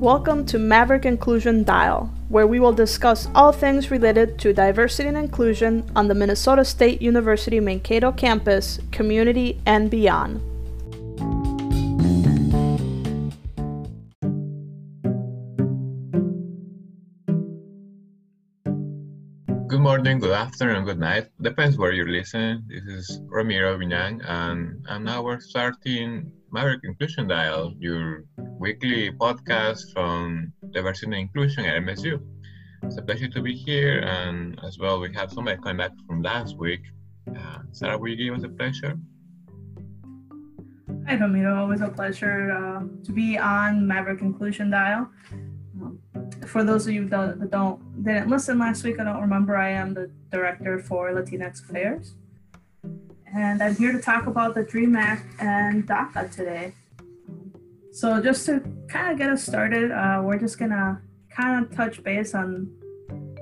Welcome to Maverick Inclusion Dial, where we will discuss all things related to diversity and inclusion on the Minnesota State University Mankato campus, community, and beyond. Good morning, good afternoon, good night. Depends where you're listening. This is Ramiro Viñan, and, and now we're starting Maverick Inclusion Dial, your weekly podcast from Diversity and Inclusion at MSU. It's a pleasure to be here, and as well, we have somebody coming back from last week. Uh, Sarah, will you give us a pleasure? Hi, Ramiro. Always a pleasure uh, to be on Maverick Inclusion Dial. Um, for those of you that don't didn't listen last week, I don't remember. I am the director for Latinx Affairs and I'm here to talk about the DREAM Act and DACA today. So, just to kind of get us started, uh, we're just gonna kind of touch base on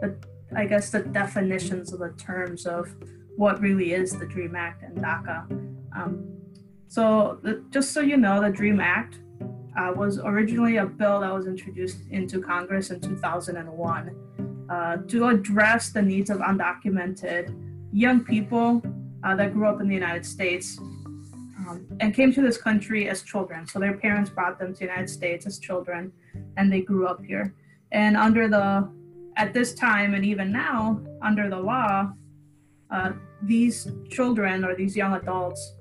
the, I guess, the definitions of the terms of what really is the DREAM Act and DACA. Um, so, the, just so you know, the DREAM Act uh, was originally a bill that was introduced into Congress in 2001 uh, to address the needs of undocumented young people uh, that grew up in the United States um, and came to this country as children. So their parents brought them to the United States as children, and they grew up here. And under the, at this time and even now, under the law, uh, these children or these young adults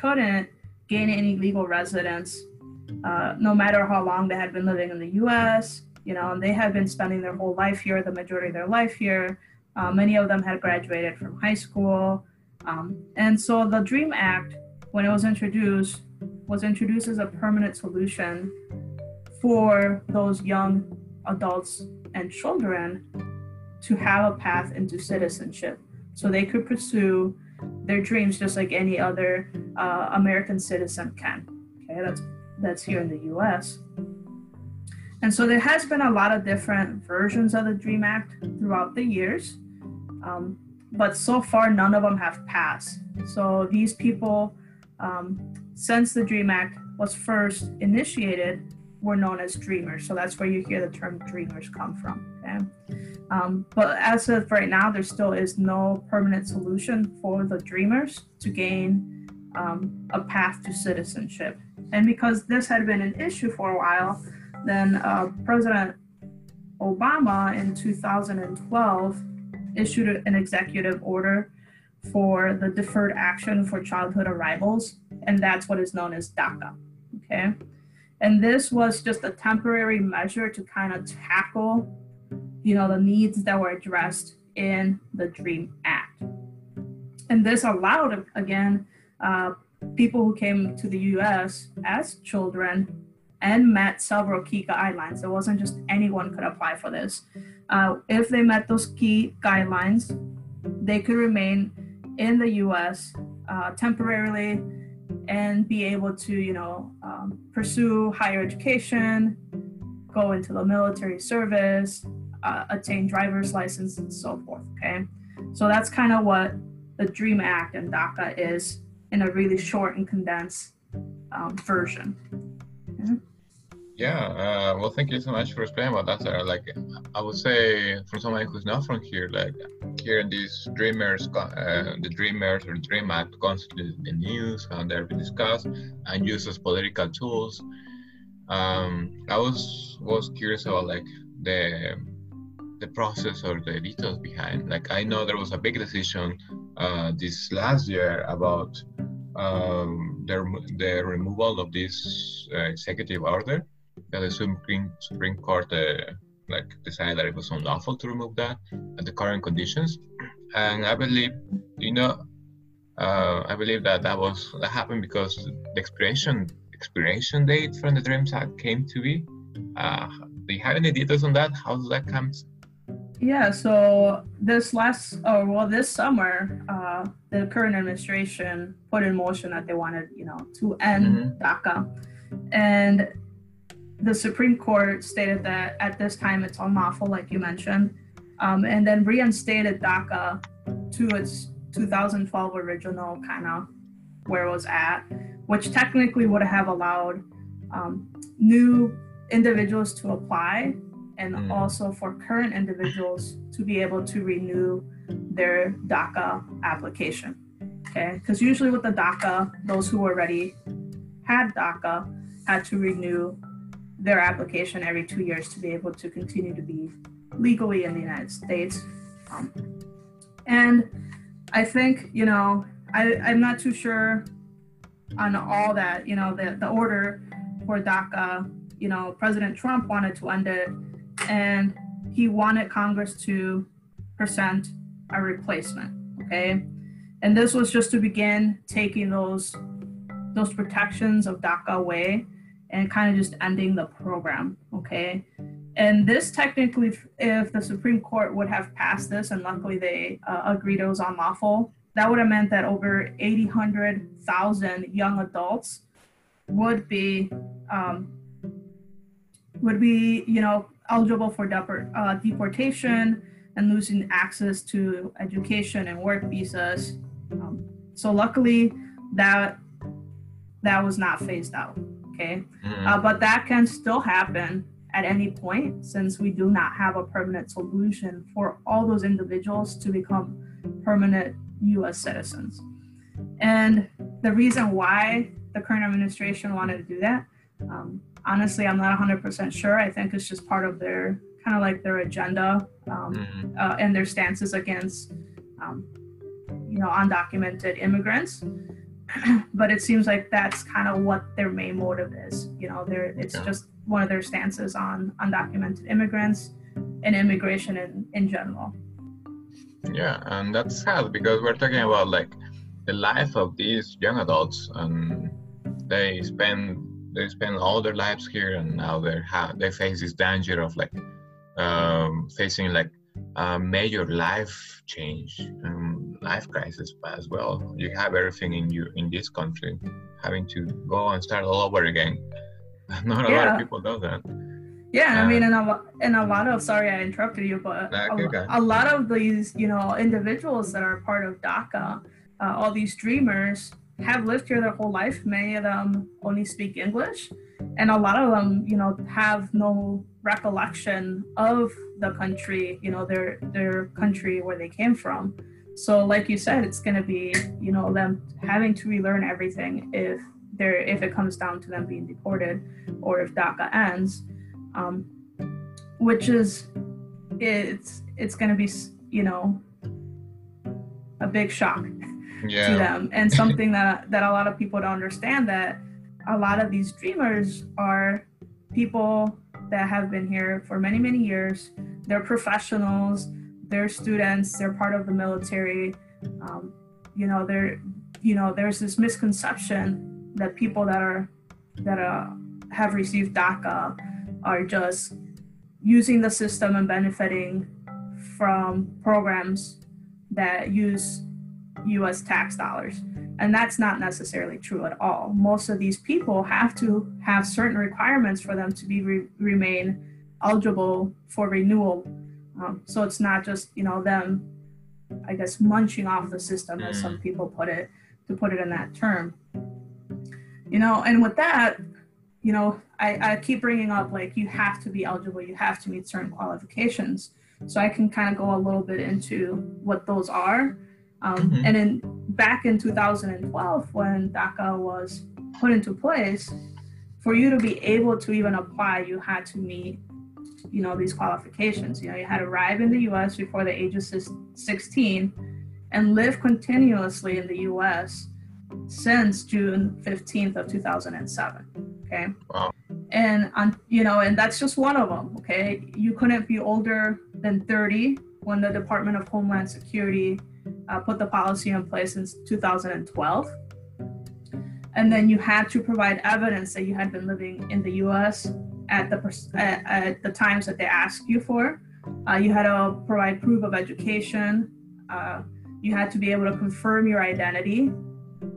couldn't gain any legal residence, uh, no matter how long they had been living in the U.S. You know, and they had been spending their whole life here, the majority of their life here. Uh, many of them had graduated from high school. Um, and so the DREAM Act, when it was introduced, was introduced as a permanent solution for those young adults and children to have a path into citizenship so they could pursue their dreams just like any other uh, American citizen can. Okay, that's that's here in the U.S. And so there has been a lot of different versions of the DREAM Act throughout the years. Um, but so far none of them have passed. So these people, um, since the DREAM Act was first initiated, were known as dreamers. So that's where you hear the term dreamers come from. Okay. Um, but as of right now, there still is no permanent solution for the dreamers to gain um, a path to citizenship. And because this had been an issue for a while, then uh, President Obama in 2012 issued an executive order for the deferred action for childhood arrivals, and that's what is known as DACA. Okay. And this was just a temporary measure to kind of tackle, you know, the needs that were addressed in the DREAM Act. And this allowed, again, uh, people who came to the US as children and met several key guidelines. It wasn't just anyone could apply for this. Uh, if they met those key guidelines, they could remain in the U.S. Uh, temporarily and be able to, you know, um, pursue higher education, go into the military service, uh, attain driver's license, and so forth. Okay, so that's kind of what the DREAM Act and DACA is in a really short and condensed um, version. Yeah, uh, well, thank you so much for explaining about that, Sarah. Like, I would say, for someone who's not from here, like, hearing these dreamers, uh, the dreamers or dream act constantly in the news and they're being discussed and used as political tools. Um, I was was curious about like the the process or the details behind. Like, I know there was a big decision uh, this last year about um, the the removal of this uh, executive order the Supreme Supreme Court uh, like decided that it was unlawful to remove that at the current conditions, and I believe you know uh, I believe that that was that happened because the expiration expiration date from the Dreams Act came to be. Uh, do you have any details on that? How does that come? Yeah, so this last, oh well, this summer, uh, the current administration put in motion that they wanted, you know, to end mm-hmm. DACA, and the Supreme Court stated that at this time it's unlawful, like you mentioned, um, and then reinstated DACA to its 2012 original kind of where it was at, which technically would have allowed um, new individuals to apply and Mm. also for current individuals to be able to renew their DACA application. Okay, because usually with the DACA, those who already had DACA had to renew their application every two years to be able to continue to be legally in the United States. Um, and I think, you know, I, I'm not too sure on all that, you know, the, the order for DACA, you know, President Trump wanted to end it and he wanted Congress to present a replacement. Okay. And this was just to begin taking those those protections of DACA away and kind of just ending the program. Okay. And this technically, if the Supreme Court would have passed this, and luckily they uh, agreed it was unlawful, that would have meant that over 800,000 young adults would be um, would be you know eligible for uh, deportation and losing access to education and work visas. Um, so luckily that that was not phased out. Okay, Mm. uh, but that can still happen at any point since we do not have a permanent solution for all those individuals to become permanent US citizens. And the reason why the current administration wanted to do that, um, honestly, I'm not 100% sure. I think it's just part of their kind of like their agenda um, Mm. uh, and their stances against, um, you know, undocumented immigrants. but it seems like that's kind of what their main motive is. You know, they're, it's Yeah. just one of their stances on undocumented immigrants and immigration in, in general. Yeah, and that's sad because we're talking about like the life of these young adults, and they spend they spend all their lives here, and now they're ha- they face this danger of like um, facing like a major life change, um, life crisis as well. You have everything in you in this country, having to go and start all over again. Not a lot of people do that. Yeah, I mean, and a, and a lot of sorry I interrupted you, but a, a lot of these, you know, individuals that are part of DACA, uh, all these dreamers have lived here their whole life. Many of them only speak English, and a lot of them, you know, have no recollection of the country, you know, their their country where they came from. So, like you said, it's going to be, you know, them having to relearn everything if they're if it comes down to them being deported, or if DACA ends um, which is it's it's going to be you know a big shock to them and something that that a lot of people don't understand that a lot of these dreamers are people that have been here for many many years. They're professionals. They're students. They're part of the military. Um, you know they're you know there's this misconception that people that are that uh, have received daca are just using the system and benefiting from programs that use US tax dollars. And that's not necessarily true at all. Most of these people have to have certain requirements for them to be re- remain eligible for renewal. Um, so it's not just, you know, them, I guess, munching off the system, as some people put it, to put it in that term. You know, and with that, you know, I, I keep bringing up like you have to be eligible, you have to meet certain qualifications. So I can kind of go a little bit into what those are. Um, Mhm. And then back in 2012, when DACA was put into place, for you to be able to even apply, you had to meet, you know, these qualifications. You know, you had to arrive in the U.S. before the age of 16 and live continuously in the U.S. since June 15th of 2007. Okay. Wow. And on, you know, and that's just one of them. Okay. You couldn't be older than 30 when the Department of Homeland Security uh, put the policy in place since 2012. And then you had to provide evidence that you had been living in the U.S. at the at, at the times that they asked you for. Uh, you had to provide proof of education. Uh, you had to be able to confirm your identity,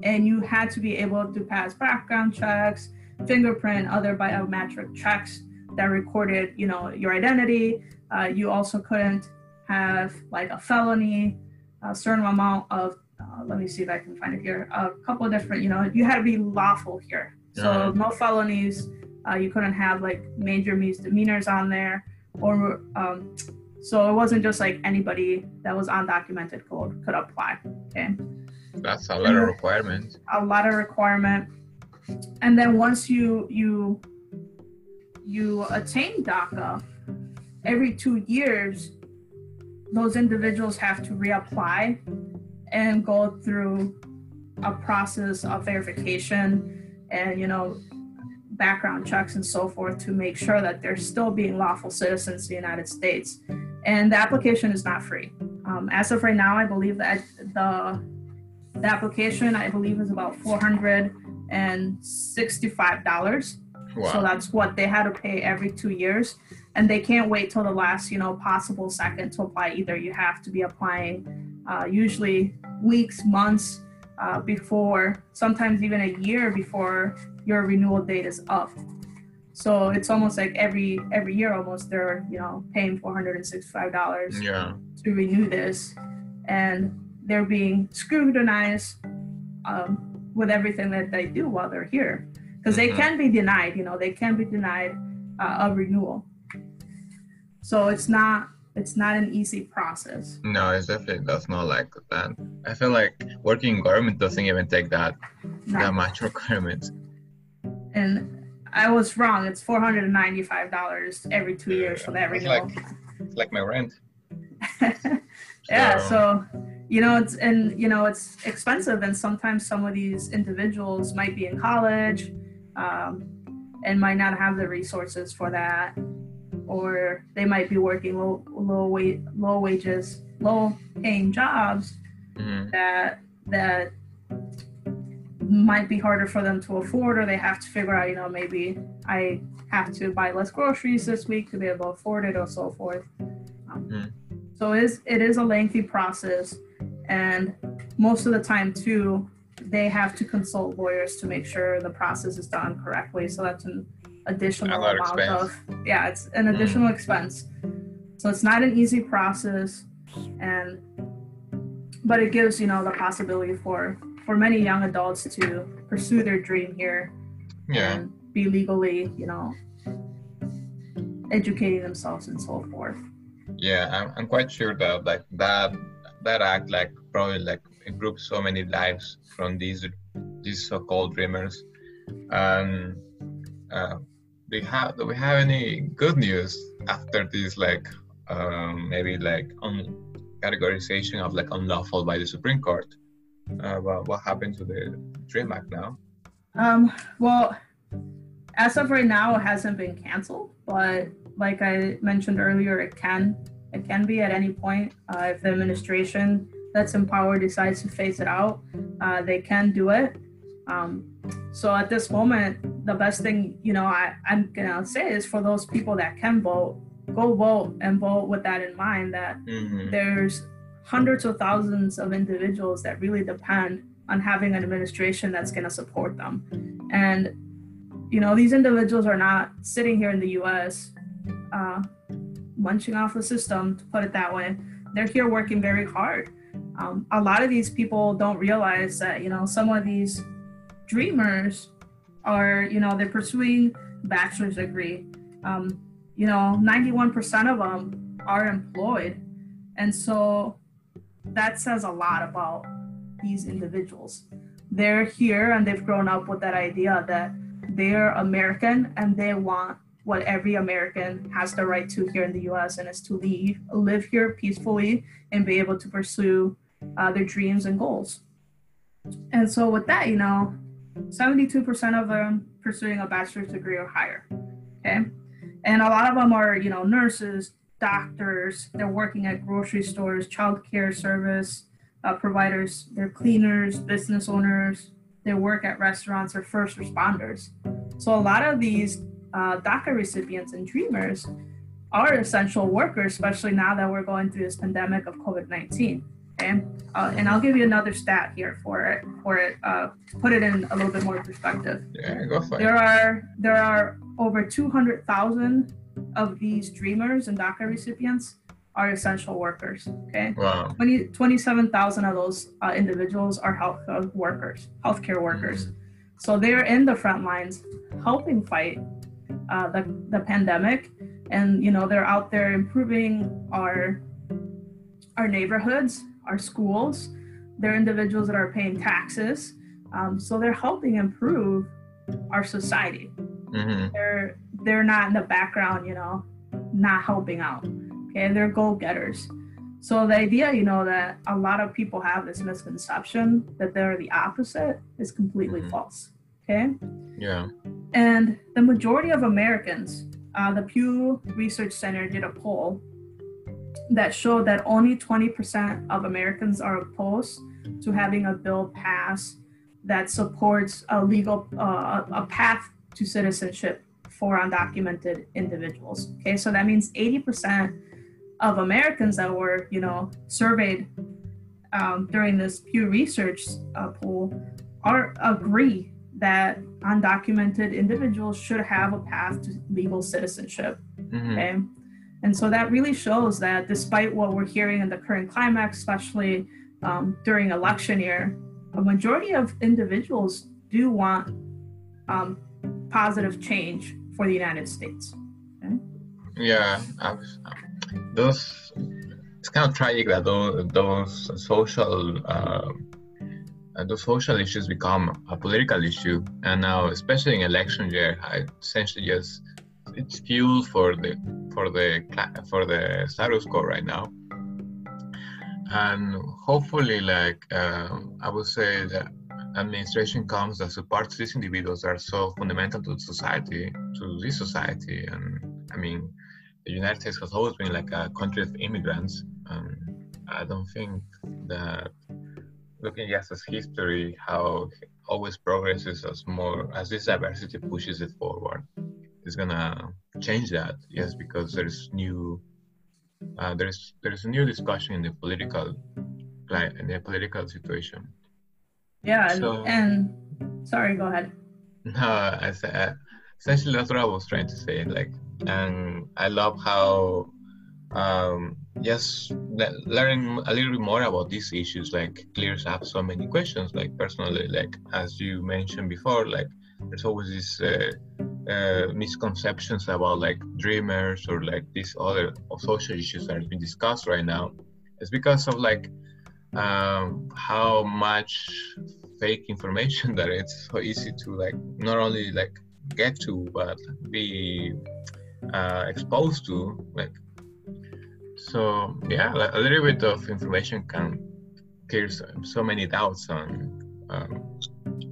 and you had to be able to pass background checks, fingerprint, other biometric checks that recorded, you know, your identity. Uh, you also couldn't have like a felony, a certain amount of. Uh, let me see if I can find it here. A couple of different, you know, you had to be lawful here. So no felonies, Uh, you couldn't have like major misdemeanors on there, or um, so it wasn't just like anybody that was undocumented code could apply. Okay. That's a lot of requirements. A lot of requirement, and then once you you you attain DACA, every two years, those individuals have to reapply and go through a process of verification and you know background checks and so forth to make sure that they're still being lawful citizens of the United States. And the application is not free. Um, as of right now, I believe that the the application I believe is about four hundred and sixty-five dollars. Wow. So that's what they had to pay every two years, and they can't wait till the last you know possible second to apply either. You have to be applying uh, usually weeks, months uh, before, sometimes even a year before your renewal date is up. So it's almost like every every year almost they're you know paying four hundred and sixty five dollars yeah. to renew this, and they're being scrutinized um, with everything that they do while they're here because they Mhm. can be denied. You know they can be denied uh, a renewal. So it's not it's not an easy process. No, it's definitely that's not like that. I feel like working in government doesn't even take that Not- that much requirements. and I was wrong. It's four hundred and ninety five dollars every two years for that renewal. like it's like my rent. yeah So- so you know it's and you know it's expensive and sometimes some of these individuals might be in college um, and might not have the resources for that or they might be working low low wage low wages low paying jobs Mhm. that that might be harder for them to afford or they have to figure out you know maybe i have to buy less groceries this week to be able to afford it or so forth um, Mhm. so it is it is a lengthy process and most of the time too they have to consult lawyers to make sure the process is done correctly so that's an additional amount expense. of yeah it's an additional expense so it's not an easy process and but it gives you know the possibility for for many young adults to pursue their dream here Yeah. and be legally you know educating themselves and so forth Yeah, I'm, I'm quite sure that like that that act like probably like improves so many lives from these these so-called dreamers. Um, uh, do have do we have any good news after this like um, maybe like on categorization of like unlawful by the Supreme Court? Uh, what what happened to the Dream Act now? Um, well, as of right now, it hasn't been canceled, but like I mentioned earlier, it can it can be at any point uh, if the administration that's in power decides to phase it out, uh, they can do it. Um, so at this moment, the best thing you know I, I'm gonna say is for those people that can vote, go vote and vote with that in mind that Mhm. there's hundreds of thousands of individuals that really depend on having an administration that's going to support them. And you know these individuals are not sitting here in the us uh, munching off the system to put it that way. They're here working very hard. Um, a lot of these people don't realize that you know some of these dreamers are you know they're pursuing bachelor's degree um, you know 91% of them are employed and so that says a lot about these individuals. They're here and they've grown up with that idea that they're American and they want what every American has the right to here in the US and is to leave, live here peacefully and be able to pursue uh, their dreams and goals. And so, with that, you know, 72% of them pursuing a bachelor's degree or higher. Okay. And a lot of them are, you know, nurses, doctors, they're working at grocery stores, childcare service uh, providers, they're cleaners, business owners, they work at restaurants or first responders. So a lot of these uh, DACA recipients and dreamers are essential workers, especially now that we're going through this pandemic of COVID-19. Okay, uh, and I'll give you another stat here for it, for it, uh, to put it in a little bit more perspective. Yeah, go for it. There are there are over 200,000 of these dreamers and DACA recipients are essential workers. Okay, Wow. 20, 27,000 of those uh, individuals are health uh, workers, healthcare workers. So they're in the front lines, helping fight uh, the, the pandemic and you know they're out there improving our our neighborhoods our schools they're individuals that are paying taxes um, so they're helping improve our society hmm they're they're not in the background you know not helping out okay they're goal getters. so the idea you know that a lot of people have this misconception that they're the opposite is completely Mhm. false okay Yeah. and the majority of Americans, uh, the Pew Research Center did a poll that showed that only 20% of Americans are opposed to having a bill pass that supports a legal uh, a path to citizenship for undocumented individuals. Okay, so that means 80% of Americans that were, you know, surveyed um, during this Pew Research uh, poll are agree that undocumented individuals should have a path to legal citizenship. hmm Okay. And so that really shows that despite what we're hearing in the current climax, especially um, during election year, a majority of individuals do want um, positive change for the United States. Yeah. I was, those. It's kind of tragic that those those social. Uh, uh, those social issues become a political issue, and now, especially in election year, I essentially just it's fuel for the for the for the status quo right now. And hopefully, like um, I would say, that administration comes that supports these individuals that are so fundamental to society, to this society. And I mean, the United States has always been like a country of immigrants. And I don't think that looking just as history, how always progresses as more as this diversity pushes it forward, is gonna change that. Yes, because there's new, uh, there's there's a new discussion in the political, like in the political situation. Yeah. And, So- and sorry, go ahead. No, I said essentially that's what I was trying to say. Like, and I love how, um, yes, le- learning a little bit more about these issues like clears up so many questions. Like personally, like as you mentioned before, like there's always this uh, uh, misconceptions about like dreamers or like these other social issues that are being discussed right now. It's because of like um, how much fake information that it's so easy to like not only like get to but be uh, exposed to like so yeah a little bit of information can clear so, so many doubts on um,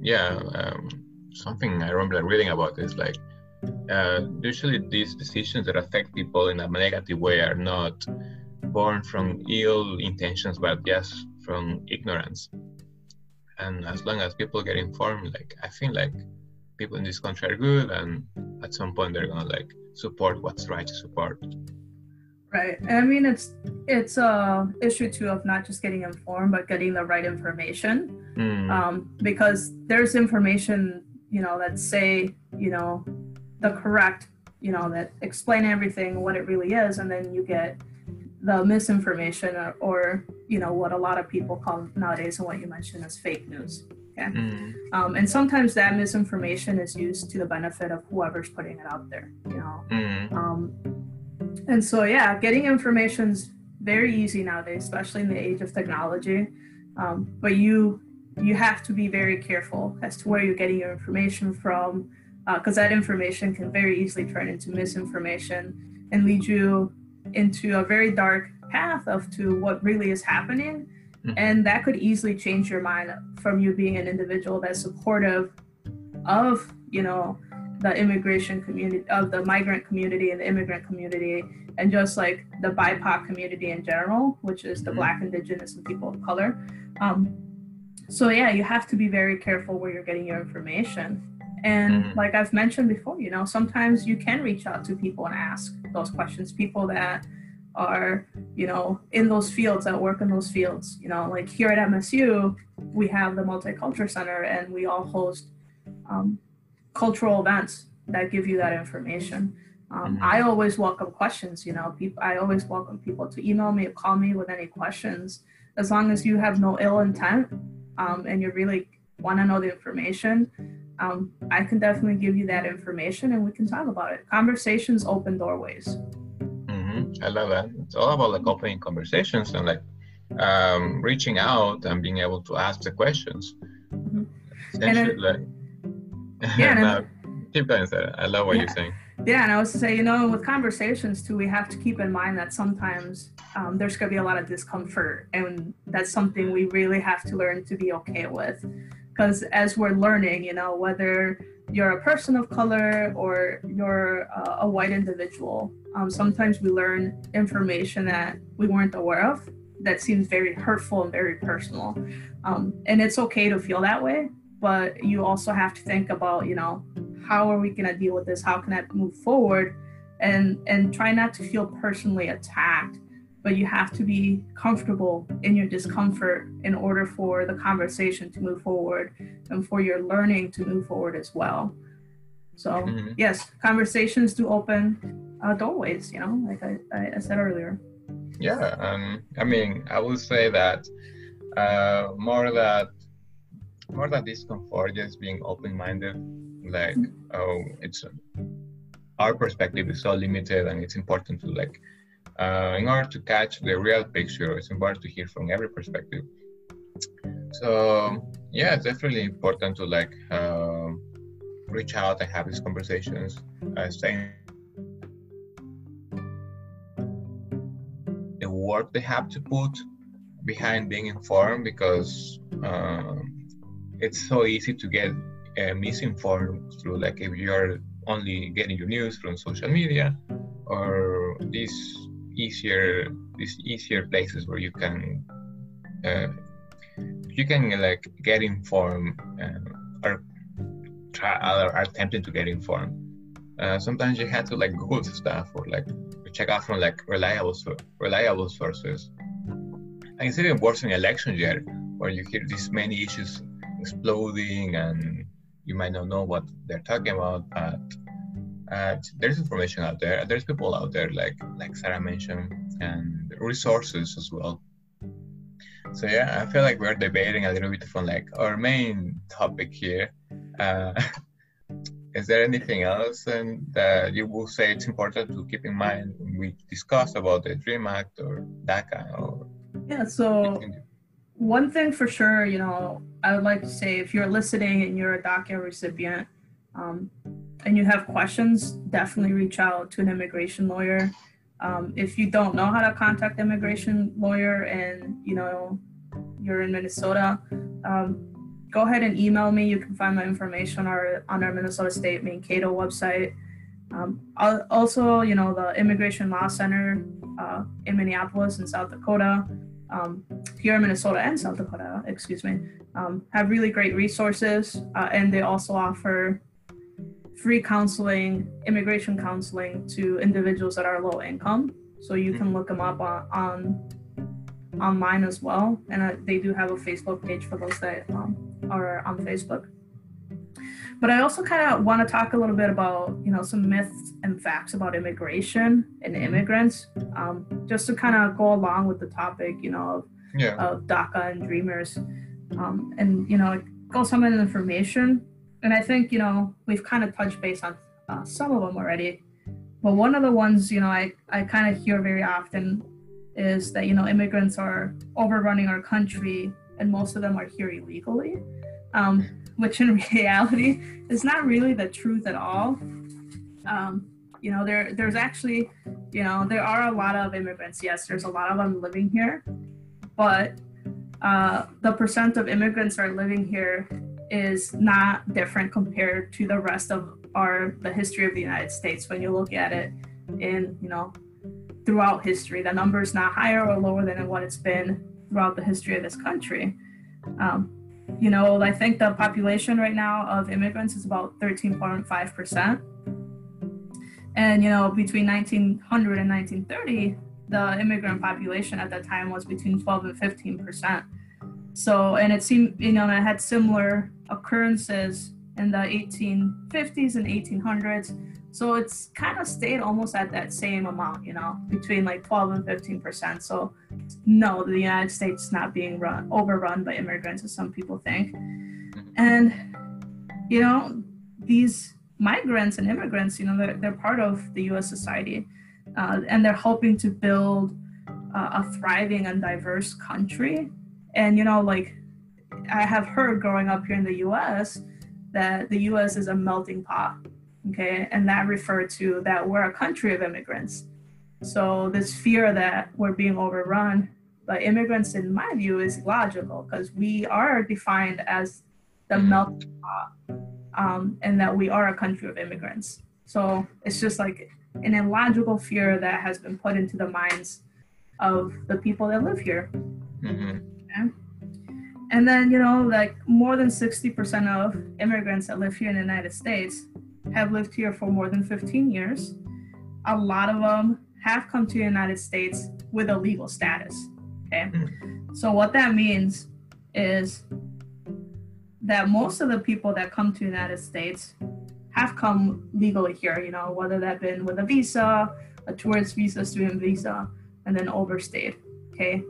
yeah um, something i remember reading about is like uh, usually these decisions that affect people in a negative way are not born from ill intentions but just from ignorance and as long as people get informed like i feel like people in this country are good and at some point they're gonna like support what's right to support Right. I mean it's it's a issue too of not just getting informed but getting the right information. Mm, um, because there's information you know that say you know the correct you know that explain everything what it really is and then you get the misinformation or, or you know what a lot of people call nowadays and what you mentioned as fake news mm, um, and sometimes that misinformation is used to the benefit of whoever's putting it out there you know? Mm, um, and so, yeah, getting information's very easy nowadays, especially in the age of technology. Um, but you you have to be very careful as to where you're getting your information from, because that information can very easily turn into misinformation and lead you into a very dark path of to what really is happening. Mhm. And that could easily change your mind from you being an individual that's supportive of, you know, the immigration community of the migrant community and the immigrant community and just like the bipoc community in general which is the Mhm. black indigenous and people of color um, so yeah you have to be very careful where you're getting your information and Mhm. like i've mentioned before you know sometimes you can reach out to people and ask those questions people that are you know in those fields that work in those fields you know like here at msu we have the multicultural center and we all host um, cultural events that give you that information. Um, Mhm. I always welcome questions. You know, people. I always welcome people to email me or call me with any questions, as long as you have no ill intent um, and you really want to know the information. um, I can definitely give you that information and we can talk about it. Conversations open doorways. Mm-hmm. I love that. It's all about like opening conversations and like um, reaching out and being able to ask the questions. Mm-hmm. Essentially, like, yeah, no, keep going, Sarah. I love what yeah. you're saying. Yeah, and I was to say, you know, with conversations too, we have to keep in mind that sometimes um, there's going to be a lot of discomfort, and that's something we really have to learn to be okay with. Because as we're learning, you know, whether you're a person of color or you're uh, a white individual, um, sometimes we learn information that we weren't aware of that seems very hurtful and very personal. Um, and it's okay to feel that way, but you also have to think about, you know, how are we going to deal with this? How can I move forward? And and try not to feel personally attacked, but you have to be comfortable in your discomfort in order for the conversation to move forward and for your learning to move forward as well. So mm-hmm. yes, conversations do open uh, doorways. You know, like I, I said earlier. Yeah, um, I mean, I would say that uh, more that more than discomfort, just being open-minded like oh it's our perspective is so limited and it's important to like uh, in order to catch the real picture it's important to hear from every perspective. So yeah it's definitely important to like uh, reach out and have these conversations. Uh, saying the work they have to put behind being informed because um, it's so easy to get uh, misinformed through like if you're only getting your news from social media or these easier these easier places where you can uh, you can like get informed uh, or try or are attempting to get informed. Uh, sometimes you have to like google stuff or like check out from like reliable reliable sources. And it's even worse in election year where you hear these many issues exploding and you might not know what they're talking about, but uh, there's information out there. There's people out there, like like Sarah mentioned, and resources as well. So yeah, I feel like we're debating a little bit from like our main topic here. Uh, is there anything else and that you will say it's important to keep in mind when we discuss about the Dream Act or DACA or? Yeah. So one thing for sure, you know, I would like to say if you're listening and you're a DACA recipient um, and you have questions, definitely reach out to an immigration lawyer. Um, if you don't know how to contact immigration lawyer and you know you're in Minnesota, um, go ahead and email me. You can find my information on our on our Minnesota State Mankato website. Um, also, you know the Immigration Law Center uh, in Minneapolis and South Dakota um, here in Minnesota and South Dakota, excuse me, um, have really great resources, uh, and they also offer free counseling, immigration counseling to individuals that are low income. So you can look them up on, on online as well, and uh, they do have a Facebook page for those that um, are on Facebook. But I also kind of want to talk a little bit about, you know, some myths and facts about immigration and immigrants, um, just to kind of go along with the topic, you know, of, yeah. of DACA and Dreamers, um, and you know, go some of the information. And I think you know we've kind of touched base on uh, some of them already, but one of the ones you know I I kind of hear very often is that you know immigrants are overrunning our country and most of them are here illegally. Um, which in reality is not really the truth at all. Um, you know, there there's actually, you know, there are a lot of immigrants. Yes, there's a lot of them living here, but uh, the percent of immigrants are living here is not different compared to the rest of our the history of the United States. When you look at it in, you know, throughout history, the number is not higher or lower than what it's been throughout the history of this country. Um, you know, I think the population right now of immigrants is about 13.5%. And, you know, between 1900 and 1930, the immigrant population at that time was between 12 and 15%. So, and it seemed, you know, it had similar occurrences in the 1850s and 1800s. So it's kind of stayed almost at that same amount, you know, between like 12 and 15 percent. So no, the United States is not being run overrun by immigrants, as some people think. And you know, these migrants and immigrants, you know, they're, they're part of the US society uh, and they're helping to build uh, a thriving and diverse country. And, you know, like I have heard growing up here in the US that the US is a melting pot, okay? And that referred to that we're a country of immigrants. So this fear that we're being overrun by immigrants, in my view, is logical because we are defined as the melting pot um, and that we are a country of immigrants. So it's just like an illogical fear that has been put into the minds of the people that live here. Mm-hmm. And then, you know, like more than 60% of immigrants that live here in the United States have lived here for more than 15 years. A lot of them have come to the United States with a legal status. Okay. Mm-hmm. So, what that means is that most of the people that come to the United States have come legally here, you know, whether that been with a visa, a tourist visa, student visa, and then overstayed. Okay.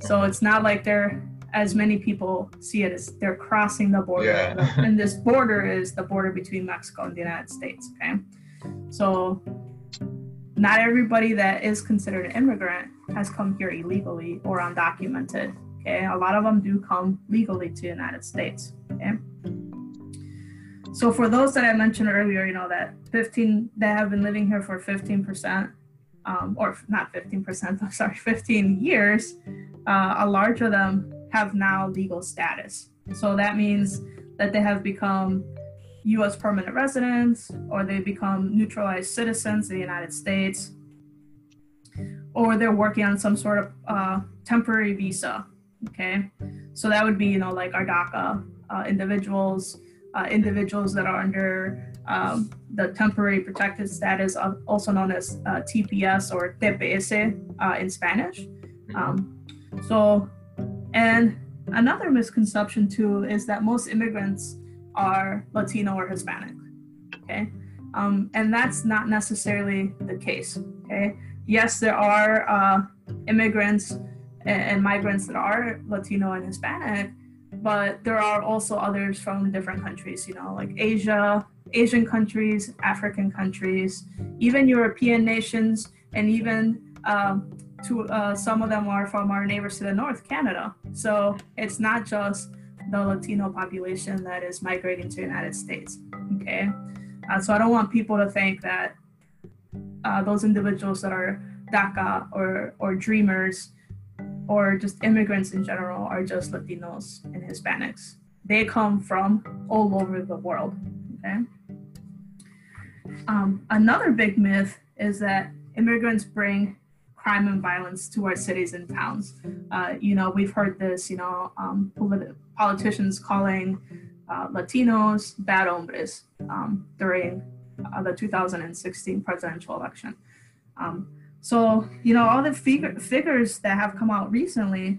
So it's not like they're as many people see it as they're crossing the border. Yeah. and this border is the border between Mexico and the United States. Okay. So not everybody that is considered an immigrant has come here illegally or undocumented. Okay. A lot of them do come legally to the United States. Okay. So for those that I mentioned earlier, you know, that 15 that have been living here for 15%, um, or not 15%, I'm sorry, 15 years, uh, a large of them have now legal status. So that means that they have become US permanent residents or they become neutralized citizens in the United States or they're working on some sort of uh, temporary visa. Okay. So that would be, you know, like our DACA uh, individuals, uh, individuals that are under um, the temporary protected status, of, also known as uh, TPS or TPS uh, in Spanish. Mm-hmm. Um, so, and another misconception too is that most immigrants are Latino or Hispanic. Okay, um, and that's not necessarily the case. Okay, yes, there are uh, immigrants and, migrants that are Latino and Hispanic, but there are also others from different countries, you know, like Asia, Asian countries, African countries, even European nations, and even um, to uh, some of them are from our neighbors to the north, Canada. So it's not just the Latino population that is migrating to the United States. Okay, uh, so I don't want people to think that uh, those individuals that are DACA or or Dreamers or just immigrants in general are just Latinos and Hispanics. They come from all over the world. Okay. Um, another big myth is that immigrants bring crime and violence to our cities and towns. Uh, you know, we've heard this, you know, um, polit- politicians calling uh, Latinos bad hombres um, during uh, the 2016 presidential election. Um, so, you know, all the fig- figures that have come out recently,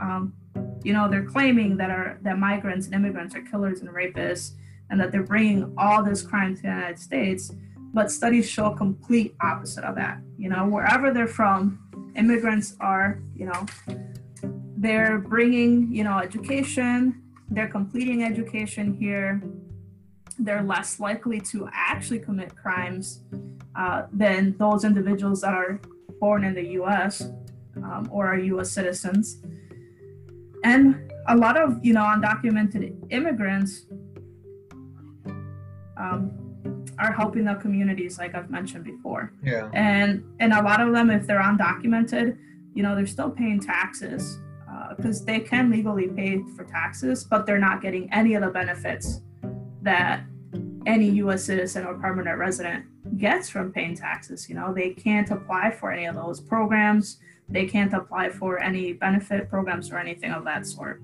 um, you know, they're claiming that are that migrants and immigrants are killers and rapists, and that they're bringing all this crime to the United States. But studies show complete opposite of that. You know, wherever they're from, immigrants are, you know, they're bringing, you know, education. They're completing education here. They're less likely to actually commit crimes uh, than those individuals that are born in the US um, or are US citizens. And a lot of, you know, undocumented immigrants um, are helping the communities, like I've mentioned before. Yeah. And and a lot of them, if they're undocumented, you know, they're still paying taxes because uh, they can legally pay for taxes, but they're not getting any of the benefits that any U.S. citizen or permanent resident gets from paying taxes. You know, they can't apply for any of those programs. They can't apply for any benefit programs or anything of that sort.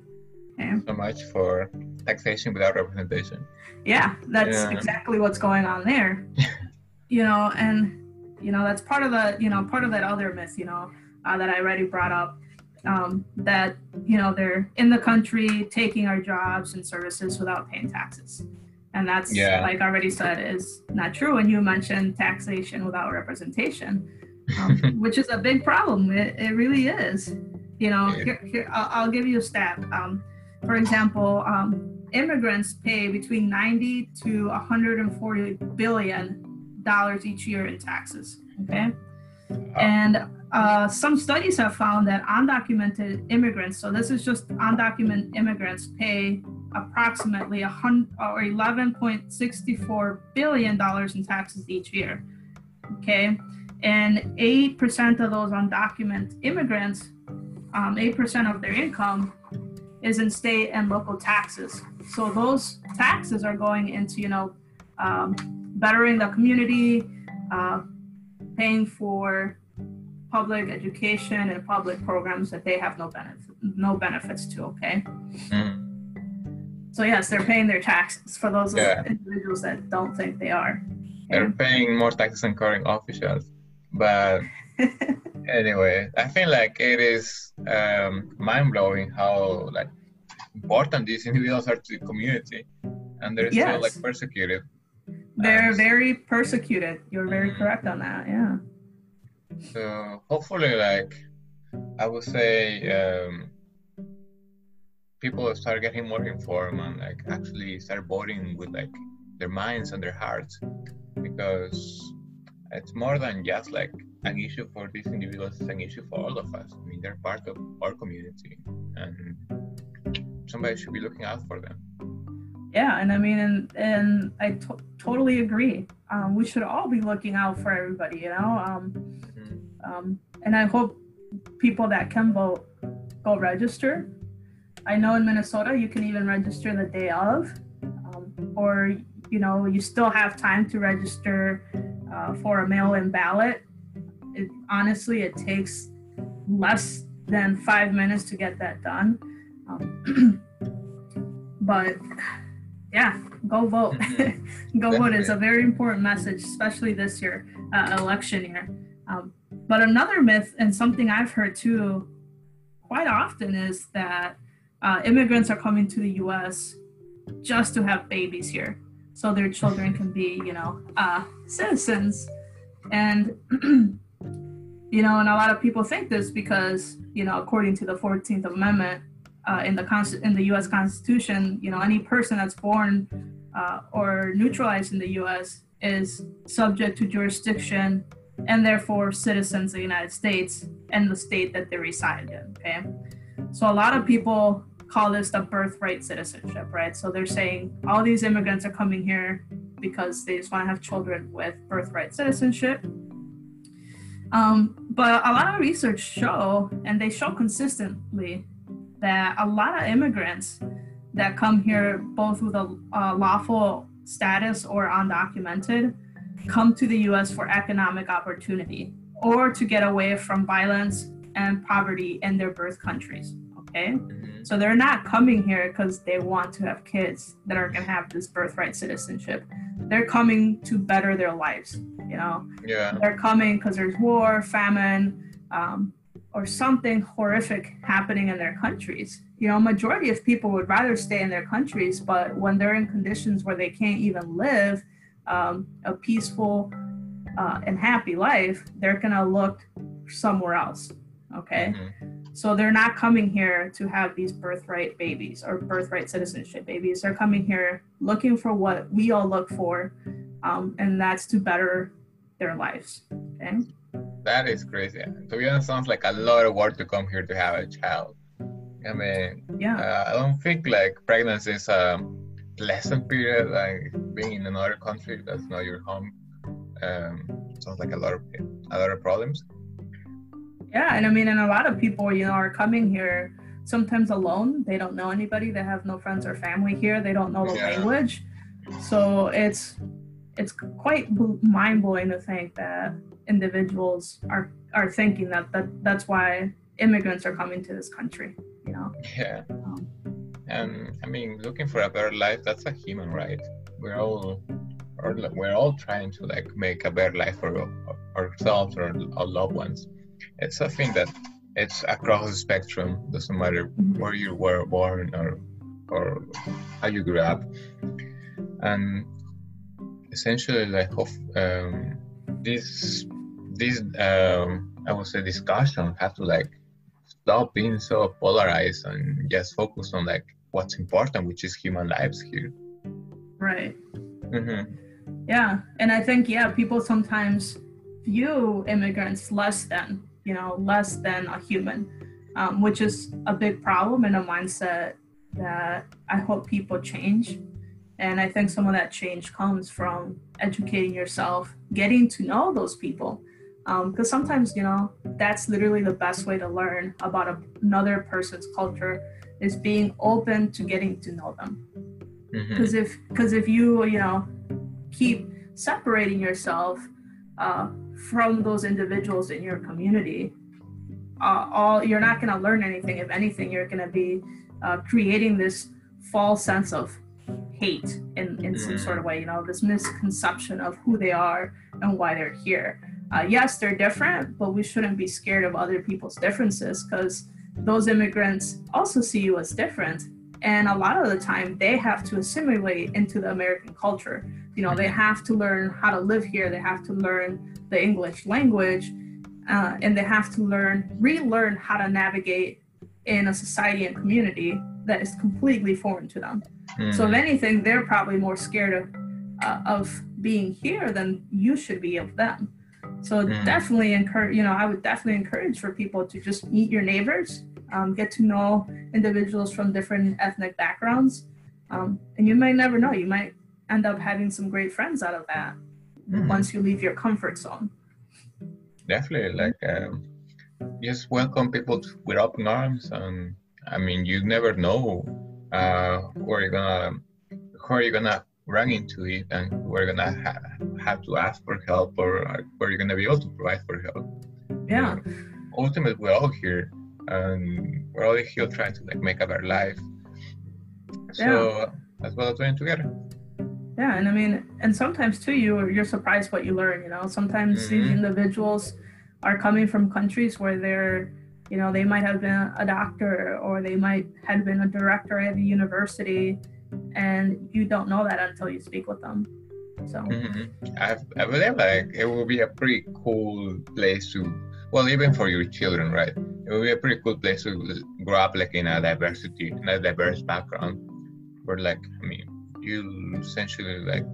Okay? So much for taxation without representation. Yeah, that's yeah. exactly what's going on there. you know, and you know that's part of the you know part of that other myth. You know, uh, that I already brought up. Um, that you know they're in the country taking our jobs and services without paying taxes and that's yeah. like I already said is not true and you mentioned taxation without representation um, which is a big problem it, it really is you know here, here I'll, I'll, give you a stat um, for example um, immigrants pay between 90 to 140 billion dollars each year in taxes. Okay. And uh, some studies have found that undocumented immigrants, so this is just undocumented immigrants, pay approximately a hundred or 11.64 billion dollars in taxes each year. Okay, and eight percent of those undocumented immigrants, um, eight percent of their income is in state and local taxes. So those taxes are going into you know um, bettering the community, uh, paying for public education and public programs that they have no benefit no benefits to. Okay. Mm. So yes, they're paying their taxes for those Yeah. individuals that don't think they are. They're paying more taxes than current officials. But anyway, I feel like it is um, mind blowing how like important these individuals are to the community, and they're still like persecuted. They're Um, very persecuted. You're very Mhm. correct on that. Yeah. So hopefully, like I would say, um, people start getting more informed and like actually start voting with like their minds and their hearts, because it's more than just like an issue for these individuals; it's an issue for all of us. I mean, they're part of our community, and somebody should be looking out for them. Yeah, and I mean, and and I to- totally agree. Um, we should all be looking out for everybody, you know. Um, Mhm. um, and I hope people that can vote go register. I know in Minnesota you can even register the day of, um, or you know you still have time to register uh, for a mail-in ballot. It, honestly, it takes less than five minutes to get that done. Um, but yeah, go vote. go vote is a very important message, especially this year, uh, election year. Um, but another myth, and something I've heard too quite often, is that uh, immigrants are coming to the U.S. just to have babies here, so their children can be, you know, uh, citizens. And you know, and a lot of people think this because, you know, according to the 14th Amendment uh, in the in the U.S. Constitution, you know, any person that's born uh, or neutralized in the U.S. is subject to jurisdiction and therefore citizens of the United States and the state that they reside in. Okay, so a lot of people call this the birthright citizenship, right? So they're saying all these immigrants are coming here because they just want to have children with birthright citizenship. Um, but a lot of research show, and they show consistently, that a lot of immigrants that come here both with a, a lawful status or undocumented come to the US for economic opportunity or to get away from violence and poverty in their birth countries. Okay. So they're not coming here because they want to have kids that are going to have this birthright citizenship. They're coming to better their lives, you know? Yeah. they're coming because there's war, famine, um, or something horrific happening in their countries. You know, majority of people would rather stay in their countries, but when they're in conditions where they can't even live um, a peaceful uh, and happy life, they're gonna look somewhere else. Okay, Mhm. So they're not coming here to have these birthright babies or birthright citizenship babies. They're coming here looking for what we all look for, um, and that's to better their lives. Okay. That is crazy. To be honest, sounds like a lot of work to come here to have a child. I mean, Yeah. uh, I don't think like pregnancy is a pleasant period. Like being in another country that's not your home um, sounds like a lot of a lot of problems. Yeah, and I mean, and a lot of people, you know, are coming here sometimes alone. They don't know anybody. They have no friends or family here. They don't know the Yeah. language. So it's it's quite mind blowing to think that individuals are are thinking that, that that's why immigrants are coming to this country. You know. Yeah. Um, And I mean, looking for a better life, that's a human right. We're all, we're all trying to like make a better life for ourselves or our loved ones. It's something that it's across the spectrum. Doesn't matter where you were born or or how you grew up. And essentially, like, of um, this this um, I would say discussion have to like stop being so polarized and just focus on like what's important, which is human lives here. Right. Mm-hmm. Yeah. And I think, yeah, people sometimes view immigrants less than, you know, less than a human, um, which is a big problem and a mindset that I hope people change. And I think some of that change comes from educating yourself, getting to know those people. Because um, sometimes, you know, that's literally the best way to learn about a, another person's culture is being open to getting to know them. Because mm-hmm. if because if you you know keep separating yourself uh, from those individuals in your community, uh, all you're not going to learn anything. If anything, you're going to be uh, creating this false sense of hate in, in some sort of way, you know, this misconception of who they are and why they're here. Uh, yes, they're different, but we shouldn't be scared of other people's differences because those immigrants also see you as different. And a lot of the time, they have to assimilate into the American culture. You know, they have to learn how to live here, they have to learn the English language, uh, and they have to learn, relearn how to navigate in a society and community that is completely foreign to them. Mm. So if anything, they're probably more scared of uh, of being here than you should be of them. So mm. definitely encourage, you know, I would definitely encourage for people to just meet your neighbors, um, get to know individuals from different ethnic backgrounds, um, and you might never know, you might end up having some great friends out of that mm. once you leave your comfort zone. Definitely, like um, just welcome people with open arms, and I mean, you never know uh, where you're gonna where you're gonna run into it and where you're gonna ha- have to ask for help or uh, where you're gonna be able to provide for help. Yeah. ultimately, we're all here, and we're all here trying to like make a better life. So yeah. as well as doing together. Yeah, and I mean, and sometimes too, you you're surprised what you learn. You know, sometimes mm-hmm. these individuals are coming from countries where they're you know they might have been a doctor or they might have been a director at a university and you don't know that until you speak with them so mm-hmm. I, I believe like it will be a pretty cool place to well even for your children right it will be a pretty cool place to grow up like in a diversity in a diverse background where like i mean you essentially like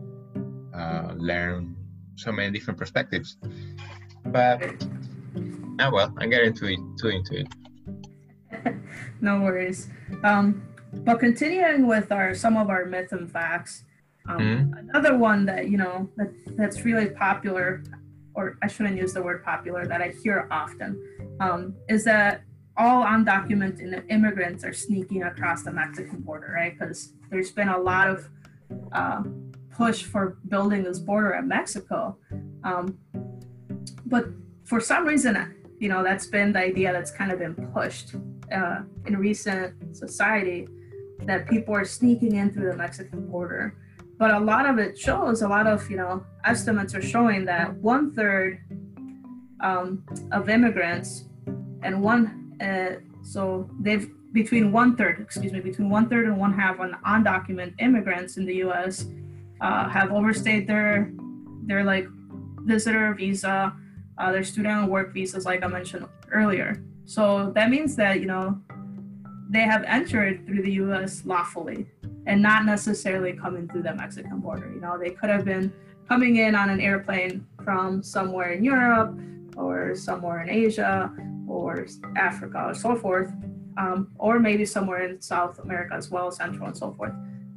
uh, learn so many different perspectives but Oh well, I'm getting too too into it. no worries. Um, but continuing with our some of our myths and facts, um, mm-hmm. another one that you know that that's really popular, or I shouldn't use the word popular that I hear often, um, is that all undocumented immigrants are sneaking across the Mexican border, right? Because there's been a lot of uh, push for building this border at Mexico, um, but for some reason you know that's been the idea that's kind of been pushed uh, in recent society that people are sneaking in through the Mexican border. But a lot of it shows, a lot of you know estimates are showing that one third um, of immigrants and one uh, so they've between one third, excuse me, between one third and one half on undocumented immigrants in the U.S. Uh, have overstayed their their like visitor visa uh, their student and work visas, like I mentioned earlier. So that means that, you know, they have entered through the US lawfully and not necessarily coming through the Mexican border. You know, they could have been coming in on an airplane from somewhere in Europe or somewhere in Asia or Africa or so forth, um, or maybe somewhere in South America as well, Central and so forth.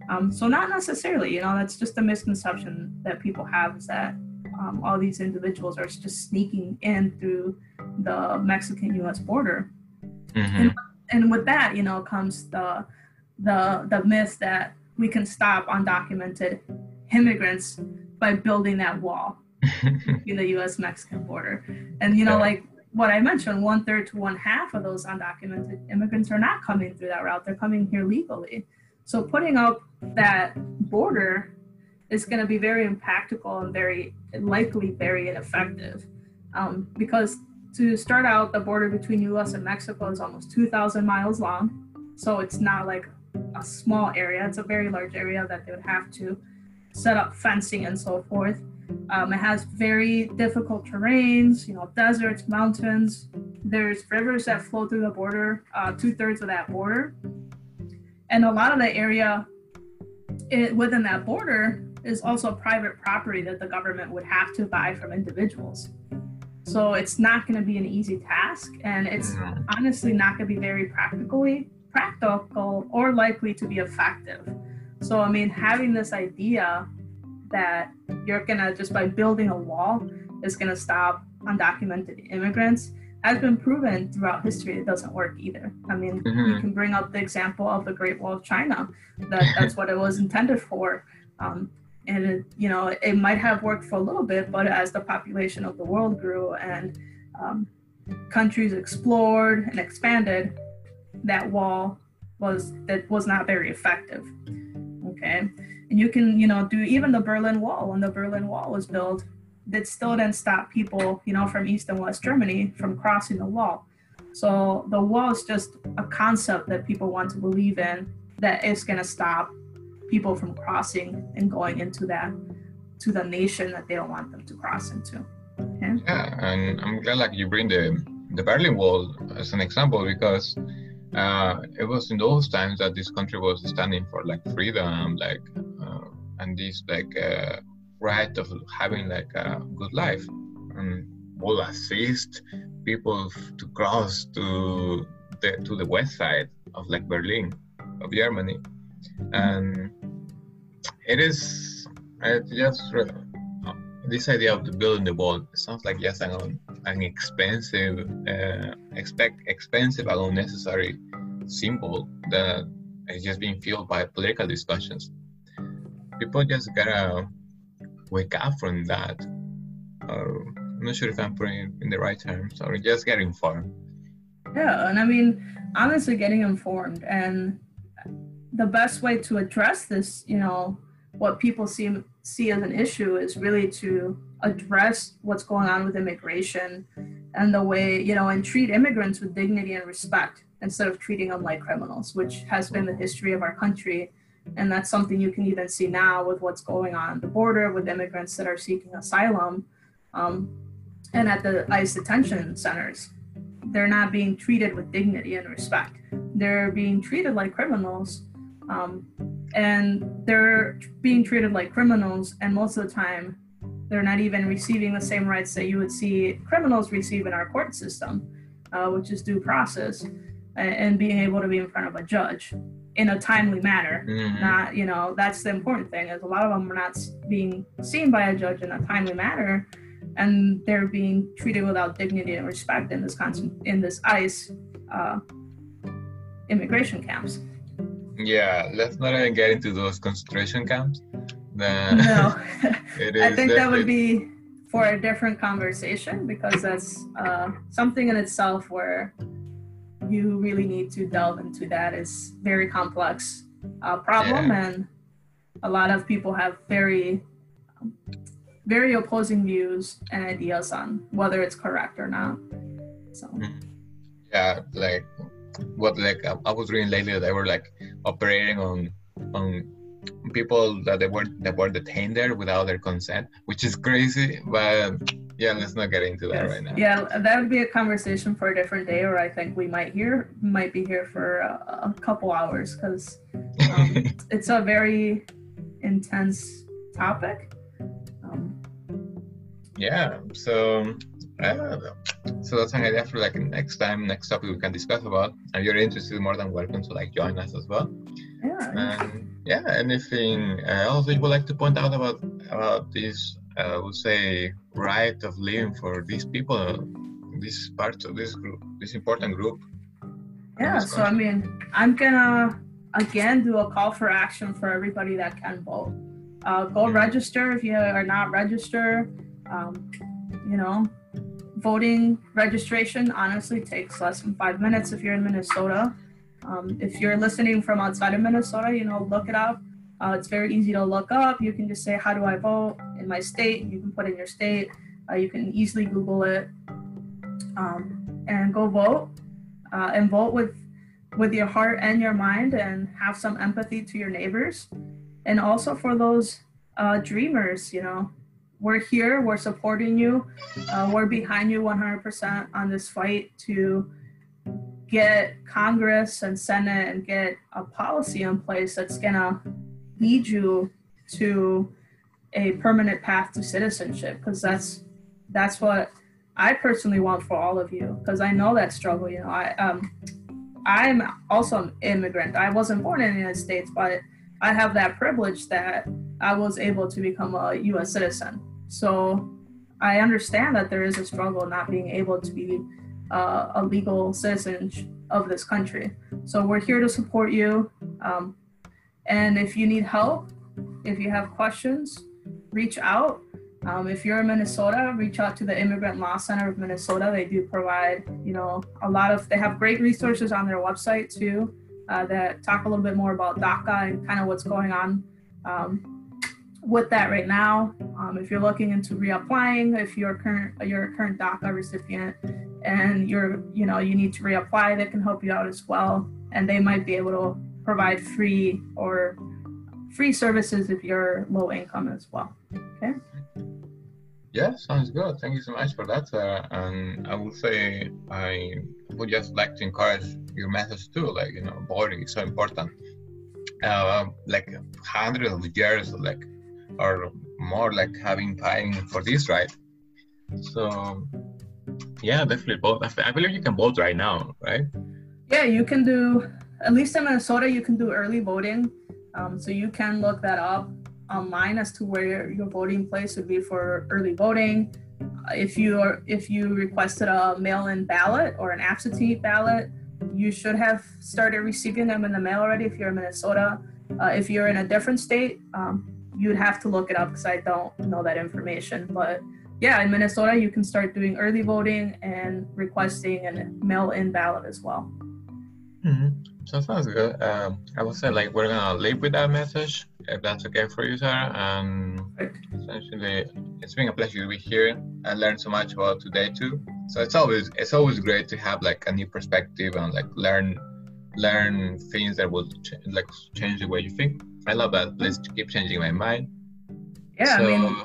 Um, so not necessarily, you know, that's just a misconception that people have is that um, all these individuals are just sneaking in through the Mexican-U.S. border. Mm-hmm. And, and with that, you know, comes the the the myth that we can stop undocumented immigrants by building that wall in the U.S. Mexican border. And you know, like what I mentioned, one third to one half of those undocumented immigrants are not coming through that route; they're coming here legally. So putting up that border is going to be very impractical and very likely very ineffective. Um, because to start out, the border between US and Mexico is almost 2,000 miles long. So it's not like a small area, it's a very large area that they would have to set up fencing and so forth. Um, it has very difficult terrains, you know, deserts, mountains. There's rivers that flow through the border, uh, two thirds of that border. and a lot of the area it, within that border is also private property that the government would have to buy from individuals. So it's not going to be an easy task, and it's honestly not going to be very practically practical or likely to be effective. So I mean, having this idea that you're gonna just by building a wall is gonna stop undocumented immigrants has been proven throughout history. It doesn't work either. I mean, you Mhm. can bring up the example of the Great Wall of China. That that's what it was intended for. Um, and it, you know, it might have worked for a little bit, but as the population of the world grew and um, countries explored and expanded, that wall was that was not very effective. Okay, you can you know do even the Berlin Wall when the Berlin Wall was built, that still didn't stop people you know from East and West Germany from crossing the wall. So the wall is just a concept that people want to believe in that is going to stop people from crossing and going into that to the nation that they don't want them to cross into. Okay. Yeah, and I'm glad like you bring the the Berlin Wall as an example because uh, it was in those times that this country was standing for like freedom, like uh, and this like uh, right of having like a good life, and will assist people to cross to the to the west side of like Berlin of Germany, and it is it just this idea of the building the wall sounds like just an, an expensive, uh, expect expensive and unnecessary symbol that is just being fueled by political discussions. People just gotta wake up from that. Or I'm not sure if I'm putting it in the right terms, or just get informed. Yeah, and I mean, honestly, getting informed and the best way to address this, you know, what people see see as an issue is really to address what's going on with immigration and the way, you know, and treat immigrants with dignity and respect instead of treating them like criminals, which has been the history of our country. And that's something you can even see now with what's going on at the border with immigrants that are seeking asylum um, and at the ICE detention centers they're not being treated with dignity and respect. They're being treated like criminals. Um, and they're being treated like criminals, and most of the time, they're not even receiving the same rights that you would see criminals receive in our court system, uh, which is due process and being able to be in front of a judge in a timely manner. Mhm. Not, you know, that's the important thing is a lot of them are not being seen by a judge in a timely manner and they're being treated without dignity and respect in this constant in this ICE uh, immigration camps. Yeah, let's not even get into those concentration camps. The- No, it I think that would be for a different conversation because that's uh, something in itself where you really need to delve into that. It's very complex uh, problem, and a lot of people have very um, very opposing views and ideas on whether it's correct or not. So. yeah like what like I- i was reading lately that they were like operating on on people that they weren't that were detained there without their consent which is crazy but yeah let's not get into that Yes. right now Yeah, that would be a conversation for a different day, or I think we might hear might be here for a, a couple hours because um, it's a very intense topic. Um, yeah so I don't know. So that's an idea for like next time next topic we can discuss about and you're interested more than welcome to like join us as well yeah, and yeah anything else that you would like to point out about about this uh, I would say right of living for these people this part of this group this important group yeah. So I mean, I'm gonna again do a call for action for everybody that can vote. Uh, go Mhm. register if you are not registered. Um, you know, voting registration honestly takes less than five minutes if you're in Minnesota. Um, if you're listening from outside of Minnesota, you know, look it up. Uh, it's very easy to look up. You can just say, How do I vote in my state? You can put in your state. Uh, you can easily Google it um, and go vote uh, and vote with with your heart and your mind and have some empathy to your neighbors and also for those uh, dreamers you know we're here we're supporting you uh, we're behind you 100% on this fight to get Congress and Senate and get a policy in place that's gonna lead you to a permanent path to citizenship because that's that's what I personally want for all of you because I know that struggle. You know, I um I'm also an immigrant. I wasn't born in the United States, but I have that privilege that I was able to become a U.S. citizen. So I understand that there is a struggle not being able to be uh, a legal citizen of this country. So we're here to support you. Um, and if you need help, if you have questions, reach out. Um, if you're in Minnesota, reach out to the Immigrant Law Center of Minnesota. They do provide, you know, a lot of, they have great resources on their website too uh, that talk a little bit more about DACA and kind of what's going on um, with that right now. Um, if you're looking into reapplying, if you're current, you're a current DACA recipient and you're, you know, you need to reapply, they can help you out as well. And they might be able to provide free or free services if you're low income as well. Okay. Yeah, sounds good. Thank you so much for that. And I would say I would just like to encourage your message too. Like you know, voting is so important. Uh, like hundreds of years, like or more, like having time for this, right? So yeah, definitely both. I believe you can vote right now, right? Yeah, you can do. At least in Minnesota, you can do early voting. Um, so you can look that up online as to where your voting place would be for early voting. If you are, if you requested a mail-in ballot or an absentee ballot, you should have started receiving them in the mail already. If you're in Minnesota, uh, if you're in a different state, um, you'd have to look it up because I don't know that information. But yeah, in Minnesota, you can start doing early voting and requesting a mail-in ballot as well. Mm-hmm. So sounds good. Um, I would say like we're gonna leave with that message if that's okay for you, Sarah. And essentially, it's been a pleasure to be here and learn so much about today too. So it's always it's always great to have like a new perspective and like learn learn things that will ch- like change the way you think. I love that. Let's keep changing my mind. Yeah, so, I mean,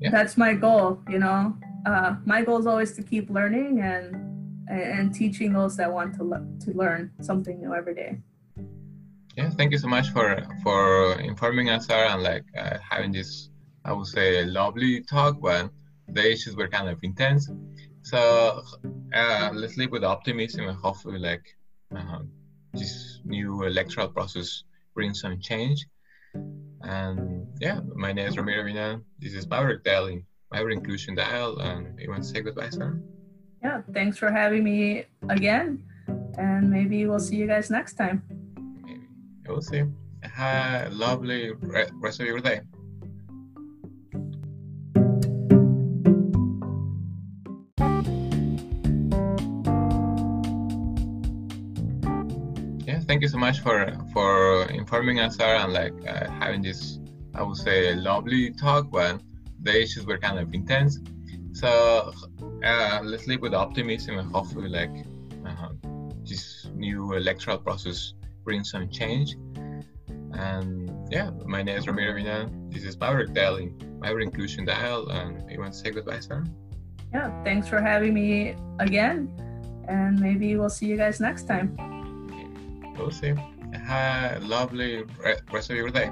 yeah. that's my goal. You know, uh, my goal is always to keep learning and and teaching those that want to le- to learn something new every day. Yeah, thank you so much for for informing us, Sarah, and like uh, having this, I would say, lovely talk. But the issues were kind of intense, so uh, let's live with optimism and hopefully, like uh, this new electoral process brings some change. And yeah, my name is Ramiro Vina. This is Maverick Dial, Maverick Inclusion Dial, and you want to say goodbye, Sarah? Yeah, thanks for having me again. And maybe we'll see you guys next time. Maybe. We'll see. A lovely rest of your day. Yeah, thank you so much for for informing us, and like uh, having this, I would say, lovely talk. But the issues were kind of intense. So uh, let's live with optimism and hopefully like uh, this new electoral process brings some change. And yeah, my name is Ramiro Vina. This is Maverick Dial, Maverick Inclusion Dial. And you want to say goodbye, sir? Yeah, thanks for having me again. And maybe we'll see you guys next time. We'll see. Have a lovely rest of your day.